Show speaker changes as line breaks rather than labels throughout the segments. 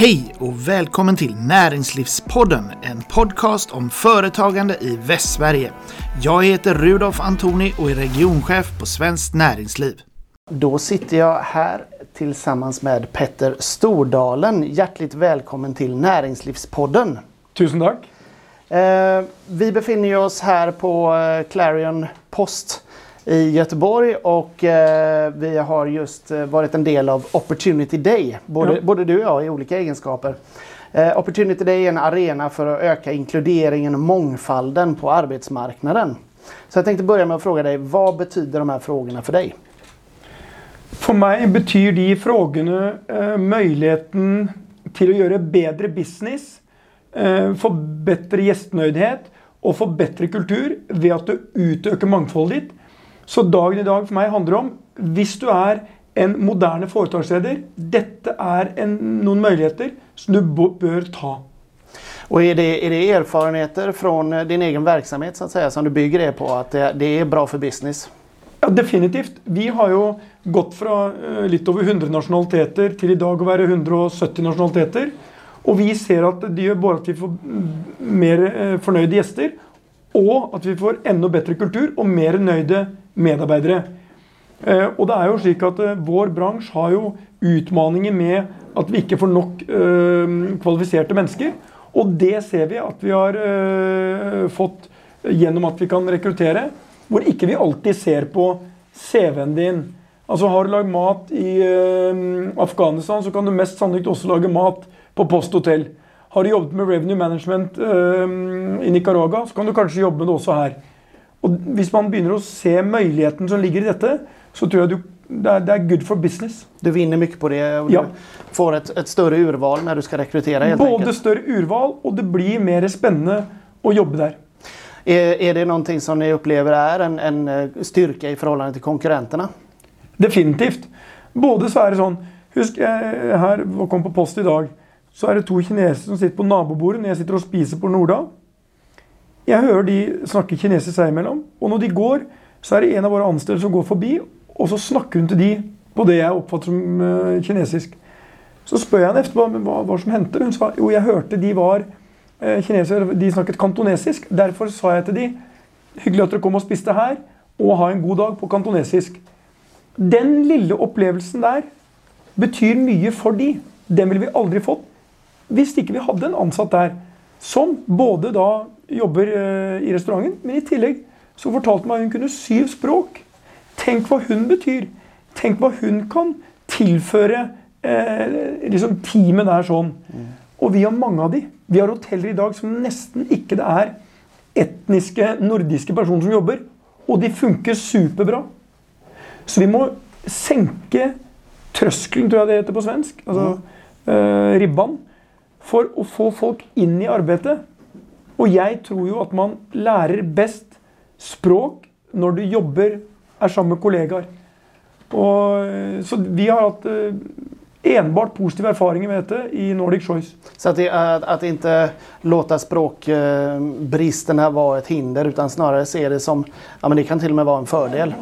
Hej och välkommen till Näringslivspodden, en podcast om företagande i Västsverige. Jag heter Rudolf Antoni och är regionchef på Svenskt Näringsliv. Då sitter jag här tillsammans med Petter Stordalen. Hjärtligt välkommen till Näringslivspodden.
Tusen tack.
Eh, vi befinner oss här på eh, Clarion Post i Göteborg och eh, vi har just eh, varit en del av Opportunity Day. Både,
Ja.
både du och jag i olika egenskaper. Eh, Opportunity Day är en arena för att öka inkluderingen och mångfalden på arbetsmarknaden. Så jag tänkte börja med att fråga dig, vad betyder de här frågorna för dig?
For meg betyr de frågene eh, muligheten til å gjøre bedre business, eh, få bedre gjestnøydhet og få bedre kultur ved at du utøker mangfoldet ditt. Så dagen i dag for meg handler om hvis du er en moderne foretaksleder, dette er en, noen muligheter som du bør ta.
Og er det, är det erfarenheter från eh, din egen verksamhet så att säga som du bygger det på at det, det er bra for business?
Ja, Definitivt. Vi har jo gått fra eh, litt over 100 nasjonaliteter til i dag å være 170 nasjonaliteter. Og vi ser at det gjør både at vi får mer eh, fornøyde gjester, og at vi får enda bedre kultur og mer nøyde medarbeidere. Eh, Og det er jo slik at eh, Vår bransje har jo utfordringer med at vi ikke får nok eh, kvalifiserte mennesker. Og det ser vi at vi har fått gjennom at vi kan rekruttere. Hvor ikke vi alltid ser på CV-en din. Altså Har du lagd mat i Afghanistan, så kan du mest sannolikt også lage mat på Post Hotel. Har du jobbet med revenue management i Nicaragua, så kan du kanskje jobbe med det også her. Og Hvis man begynner å se muligheten som ligger i dette, så tror jeg du, det, er, det er good for business.
Du vinner mye på det och
Ja.
du får et, et, større urval når du skal rekruttere? helt
Både
enkelt.
større urval, og det blir mer spennende å jobbe der.
Er, er det noe som dere opplever er en, en styrke i forhold til konkurrentene?
Definitivt. Både så er det sånn Husk, jeg her og kom på post i dag. Så er det to kinesere som sitter på nabobordet når jeg sitter og spiser på Norda. Jeg hører de snakke kinesisk seg imellom. Og når de går, så er det en av våre ansatte som går forbi, og så snakker hun til de på det jeg oppfatter som uh, kinesisk. Så spør jeg henne etterpå men hva, hva som hendte. Hun sa jo, jeg hørte de var uh, kinesere, de snakket kantonesisk. Derfor sa jeg til de hyggelig at dere kom og spiste her, og ha en god dag på kantonesisk. Den lille opplevelsen der betyr mye for de. Den ville vi aldri fått hvis ikke vi hadde en ansatt der som både da jobber eh, i restauranten, men i tillegg så fortalte meg at hun kunne syv språk. Tenk hva hun betyr. Tenk hva hun kan tilføre eh, liksom teamet der sånn. Og vi har mange av de. Vi har hoteller i dag som nesten ikke det er etniske nordiske personer som jobber, og de funker superbra. Så vi må senke trøskelen, tror jeg det heter på svensk, altså eh, ribban, for å få folk inn i arbeidet. Og jeg tror jo at man lærer best språk når du jobber, er sammen med kollegaer. Og, eh, så vi har hatt eh, enbart positive erfaringer med dette i Nordic Choice.
Så at, det, ikke att inte være et vara ett hinder utan snarere se det som, ja men det kan til og med være en fordel?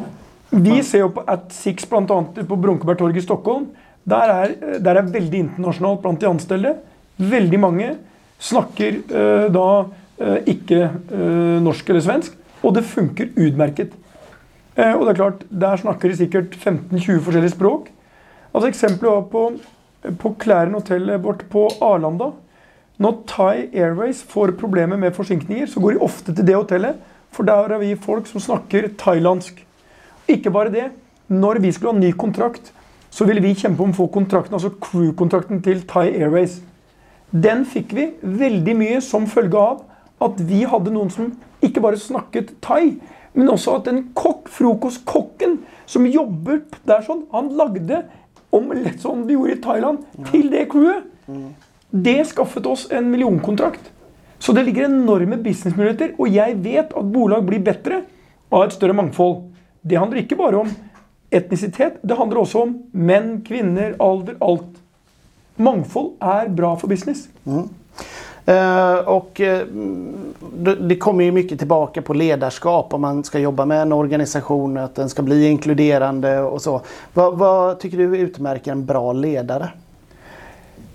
Vi ser jo på At Six annet på Brunkebergtorget i Stockholm. Der er, der er veldig internasjonalt blant de ansatte. Veldig mange snakker eh, da eh, ikke eh, norsk eller svensk, og det funker utmerket. Eh, og det er klart, Der snakker de sikkert 15-20 forskjellige språk. Altså Eksempelet var på, på Klæren hotellet vårt på Arlanda. Når Thai Airways får problemer med forsinkninger, så går de ofte til det hotellet, for der har vi folk som snakker thailandsk. Ikke bare det. Når vi skulle ha ny kontrakt, så ville vi kjempe om å få kontrakten, altså crew-kontrakten til Thai Airways. Den fikk vi veldig mye som følge av at vi hadde noen som ikke bare snakket thai, men også at den kokk, frokostkokken som jobber der sånn, han lagde omelett som de gjorde i Thailand, til det crewet. Det skaffet oss en millionkontrakt. Så det ligger enorme businessmuligheter, og jeg vet at bolag blir bedre av et større mangfold. Det handler ikke bare om etnisitet, det handler også om menn, kvinner, alder, alt. Mangfold er bra for business.
Eh, och eh, det, kommer ju mycket tillbaka på ledarskap om man ska jobba med en organisation, att den ska bli inkluderande och så. Vad, vad tycker du utmärker en bra ledare?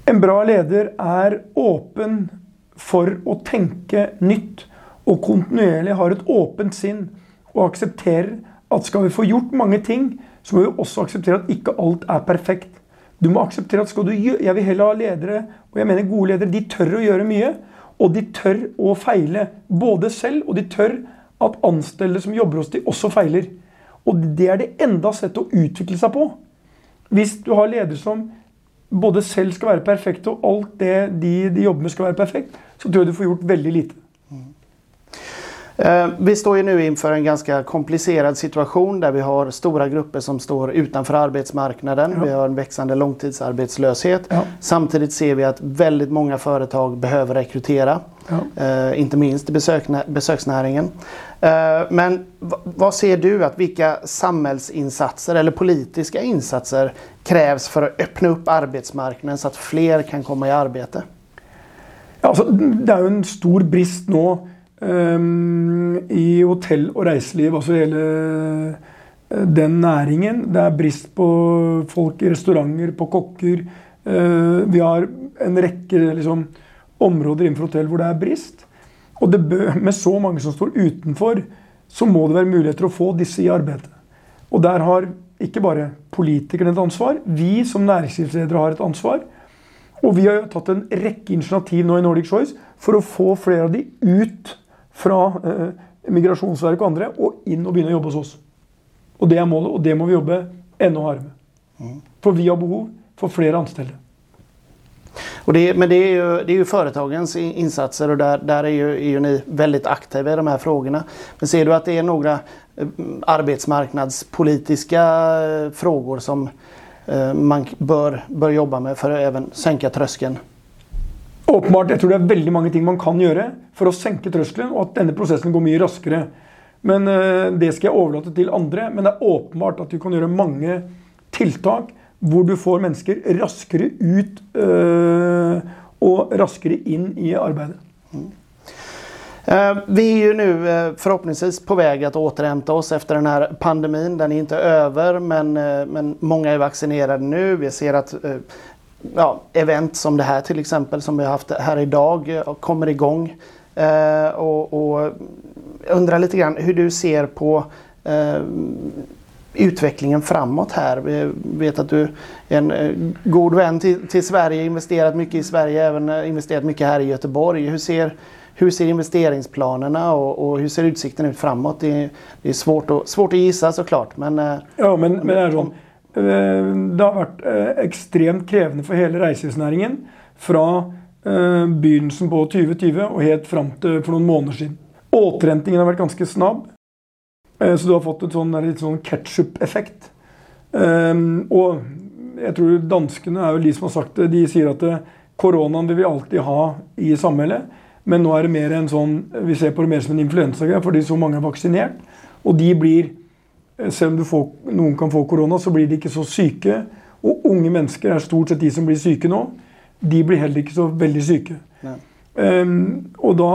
En bra leder er åpen for å tenke nytt og kontinuerlig har et åpent sinn og aksepterer at skal vi få gjort mange ting, så må vi også akseptere at ikke alt er perfekt. Du må akseptere at skal du gjøre, Jeg vil heller ha ledere, og jeg mener gode ledere, de tør å gjøre mye. Og de tør å feile. Både selv, og de tør at anstellte som jobber hos dem, også feiler. Og det er det enda sett å utvikle seg på. Hvis du har ledere som både selv skal være perfekte, og alt det de, de jobber med skal være perfekt, så tror jeg du får gjort veldig lite.
Eh, vi står ju nu inför en ganska komplicerad situation där vi har stora grupper som står utanför arbetsmarknaden. Ja. Vi har en växande långtidsarbetslöshet. Ja. Samtidigt ser vi att väldigt många företag behöver rekrytera. Ja. Eh, inte minst i besöksnäringen. Eh, men vad ser du att vilka samhällsinsatser eller politiska insatser krävs för att öppna upp arbetsmarknaden så att fler kan komma i arbete?
Altså, det er jo en stor brist nå um, i hotell og reiseliv, altså hele uh, den næringen. Det er brist på folk i restauranter, på kokker. Uh, vi har en rekke liksom, områder innenfor hotell hvor det er brist. Og bør, med så mange som står utenfor, så må det være muligheter å få disse i arbeid. Og der har ikke bare politikerne et ansvar. Vi som næringslivsledere har et ansvar. Og vi har tatt en rekke initiativ nå i Nordic Choice for å få flere av de ut fra eh, Migrasjonsverket og andre og inn og begynne å jobbe hos oss. Og Det er målet, og det må vi jobbe enda hardere med. Mm. For vi har behov for flere ansatte.
Det, men det er, jo, det är ju företagens insatser og der, där är, ju, är ju ni veldig aktive i de her frågorna. Men ser du at det er noen eh, arbetsmarknadspolitiska eh, frågor som Eh, man bør, bør jobbe med for å senke trøskelen?
Åpenbart. Jeg tror det er veldig mange ting man kan gjøre for å senke trøskelen, og at denne prosessen går mye raskere. Men uh, Det skal jeg overlate til andre. Men det er åpenbart at du kan gjøre mange tiltak hvor du får mennesker raskere ut uh, og raskere inn i arbeidet. Mm.
Eh, vi er jo nå forhåpentligvis på på til å återhämta oss efter denne här pandemin. Den er ikke over, men, eh, men mange er vaksinert nå. Vi ser att ja, event som det här till exempel som vi har haft här idag kommer igång. Och, och undrar lite grann hur du ser på utvecklingen framåt här. Vi vet att du är en god vän till, till Sverige, investerat mycket i Sverige, även investerat mycket här i Göteborg. Hur ser hur ser investeringsplanerna och, och hur ser utsikten ut framåt? Det er det är svårt, att, svårt att gissa såklart. Men,
eh, ja, men, men er sånn. Eh, det har vært eh, ekstremt krevende for hele reiselivsnæringen fra begynnelsen på 2020 og helt fram til for noen måneder siden. Återhentingen har vært ganske snabb, så du har fått et sånn, litt sånn ketsjup-effekt. Og jeg tror danskene er jo de som har sagt det. De sier at koronaen vil vi alltid ha i samhället, Men nå er det mer en sånn, vi ser på det mer som en influensagreie fordi så mange er vaksinert. Og de blir, eh, selv om får, noen kan få korona, så blir de ikke så syke. Og unge mennesker er stort sett de som blir syke nå. De blir heller ikke så veldig syke. Um, og da,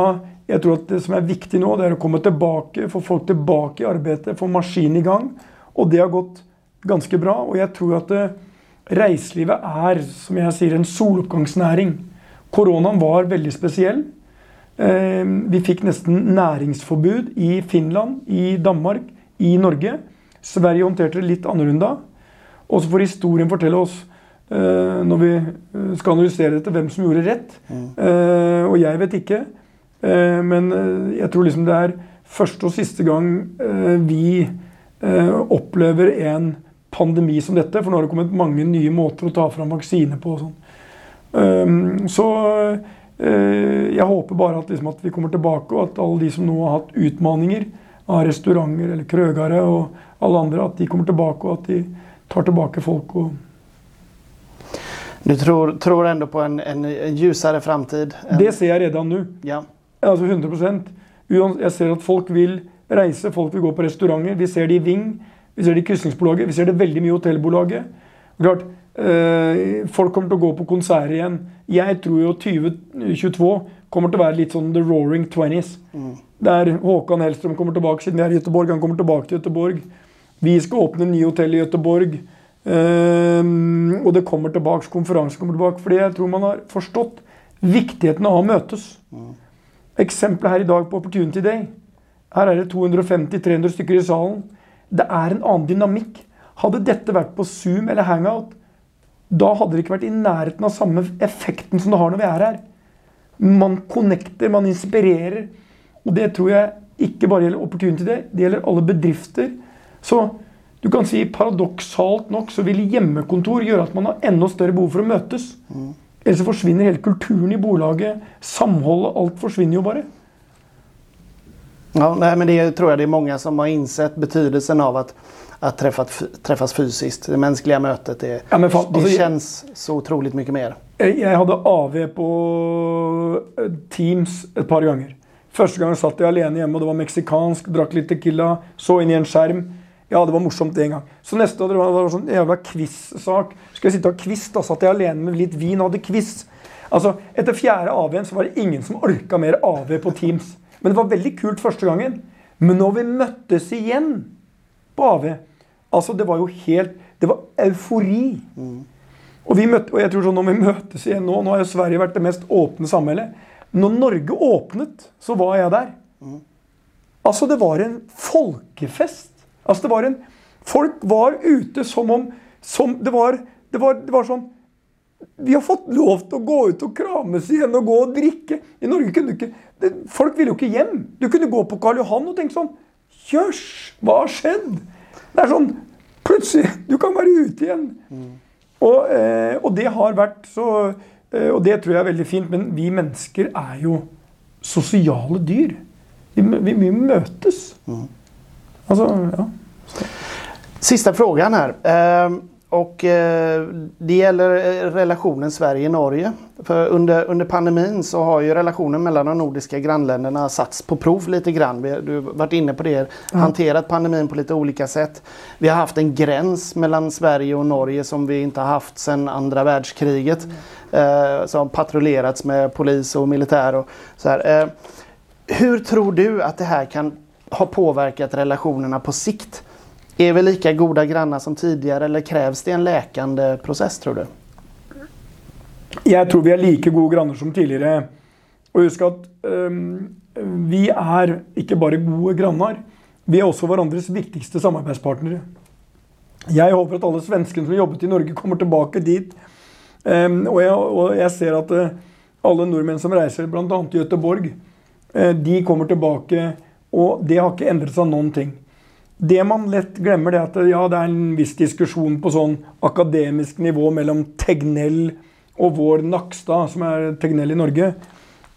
jeg tror at Det som er viktig nå, det er å komme tilbake, få folk tilbake i arbeidet, få maskinen i gang. Og det har gått ganske bra. Og jeg tror at det, eh, reiselivet er som jeg sier, en soloppgangsnæring. Koronaen var veldig spesiell. Ehm, vi fikk nesten næringsforbud i Finland, i Danmark, i Norge. Sverige håndterte det litt annerledes. Og så får historien fortelle oss, uh, når vi eh, skal analysere dette, hvem som gjorde rett. Mm. Eh, og jeg vet ikke. Men jeg tror liksom det er første og siste gang vi opplever en pandemi som dette. For nå har det kommet mange nye måter å ta fram vaksine på. og sånn. Ehm, så jeg håper bare at, liksom, at, vi kommer tilbake, og at alle de som nå har hatt utmaninger av restauranter eller krøgere og alle andre, at de kommer tilbake, og at de tar tilbake folk. og
du tror, tror enda på en, en, en ljusere framtid? En...
Det ser jeg redan nå.
Ja.
Altså 100% Jeg ser at folk vil reise, folk vil gå på restauranter. Vi ser det i Ving, vi ser det i krysningsbolaget, vi ser det veldig mye i hotellbolaget. Klart, øh, folk kommer til å gå på konserter igjen. Jeg tror jo 2022 kommer til å være litt sånn the roaring twenties. Mm. Der Håkan Hellstrøm kommer tilbake siden vi er i Göteborg. Han kommer tilbake til Göteborg. Vi skal åpne nye hotell i Göteborg. Um, og det kommer tilbake, konferansen kommer tilbake. Fordi jeg tror man har forstått viktigheten av å møtes. Eksempelet her i dag på Opportunity Day. Her er det 250-300 stykker i salen. Det er en annen dynamikk. Hadde dette vært på Zoom eller Hangout, da hadde det ikke vært i nærheten av samme effekten som det har når vi er her. Man connecter, man inspirerer. Og det tror jeg ikke bare gjelder Opportunity Day, det gjelder alle bedrifter. Så du kan si paradoksalt nok så vil hjemmekontor gjøre at man har enda større behov for å møtes. Mm. Ellers forsvinner hele kulturen i bolaget. Samholdet. Alt forsvinner jo bare.
Ja, nei, men det tror jeg det er mange som har innsett betydelsen av at att träffas, träffas fysiskt. Det menneskelige møtet det, ja, fan, det alltså, känns så otroligt mye mer.
Jeg hadde AV på eh, Teams et par ganger. Første gang satt jeg alene hjemme, og det var meksikansk. Drakk litt Tequila, så inn i en skjerm. Ja, det var morsomt en gang. Så neste år det var det sånn jævla quiz-sak. Skulle jeg sitte og ha quiz, da satt jeg alene med litt vin og hadde quiz. Altså, Etter fjerde AV-en så var det ingen som orka mer AV på Teams. Men det var veldig kult første gangen. Men når vi møttes igjen på AV Altså, det var jo helt Det var eufori. Mm. Og, møtte, og, jeg tror sånn når vi møtes igjen nå Nå har jo Sverige vært det mest åpne samholdet. Når Norge åpnet, så var jeg der. Mm. Altså, det var en folkefest. Altså, det var en Folk var ute som om som det, var, det, var, det var sånn Vi har fått lov til å gå ut og krames igjen og gå og drikke. I Norge kunne du ikke det, Folk ville jo ikke hjem. Du kunne gå på Karl Johan og tenke sånn Jøss, hva har skjedd? Det er sånn Plutselig Du kan være ute igjen. Mm. Og, eh, og, det har vært så eh, Og det tror jeg er veldig fint, men vi mennesker er jo sosiale dyr. Vi, vi, vi møtes. Mm. Altså, ja.
Siste frågan her. Eh, och eh, det gjelder eh, relationen Sverige-Norge. För under, under pandemin så har ju relationen mellom de nordiske grannländerna satts på prov lite grann. Vi, du har varit inne på det, mm. hanterat pandemin på litt olika sätt. Vi har haft en gräns mellom Sverige og Norge som vi ikke har haft sedan andra världskriget. Mm. Eh, som patrullerats med polis og militär. Och så här. Eh, hur tror du at det här kan ha påverkat relationerna på sikt? Er vi lika gode grannar som tidligere, eller kreves det en läkande prosess, tror du?
Jeg tror vi er like gode granner som tidligere. Og husk at um, vi er ikke bare gode granner, vi er også hverandres viktigste samarbeidspartnere. Jeg håper at alle svenskene som jobbet i Norge, kommer tilbake dit. Um, og, jeg, og, jeg, ser at uh, alle nordmenn som reiser bl.a. til Göteborg, uh, de kommer tilbake. Og det har ikke endret seg noen ting. Det man lett glemmer, det er at ja, det er en viss diskusjon på sånn akademisk nivå mellom Tegnell og vår Nakstad, som er Tegnell i Norge.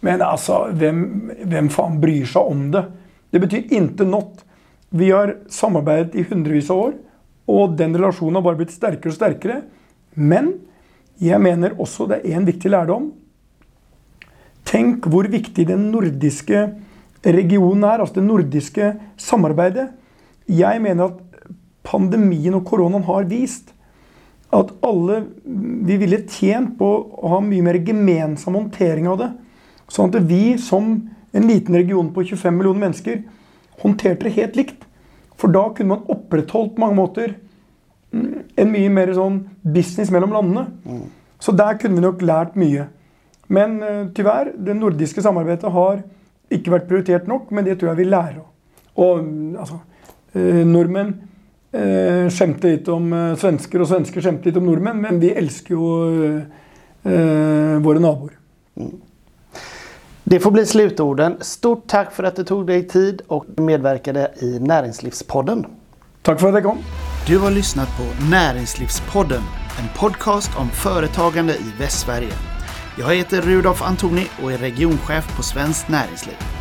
Men altså, hvem, hvem faen bryr seg om det? Det betyr intet not. Vi har samarbeidet i hundrevis av år, og den relasjonen har bare blitt sterkere og sterkere. Men jeg mener også det er en viktig lærdom. Tenk hvor viktig den nordiske regionen er, altså det nordiske samarbeidet. Jeg mener at pandemien og koronaen har vist at alle Vi ville tjent på å ha mye mer gemensam håndtering av det. Sånn at vi som en liten region på 25 millioner mennesker håndterte det helt likt. For da kunne man opprettholdt på mange måter en mye mer sånn business mellom landene. Mm. Så der kunne vi nok lært mye. Men uh, tyvärr, det nordiske samarbeidet har ikke vært prioritert nok, men det tror jeg vi lærer. Og altså, Eh, nordmenn eh, skjemte litt om eh, svensker, og svensker skjemte litt om nordmenn, men vi elsker jo våre naboer. Mm.
Det får bli slutorden. Stort takk for at du tok deg tid og medvirket i Næringslivspodden.
Takk for at jeg kom.
Du har lyssnat på Näringslivspodden, en podcast om företagande i Västsverige. Jeg heter Rudolf Antoni og er regionchef på Svenskt Näringsliv.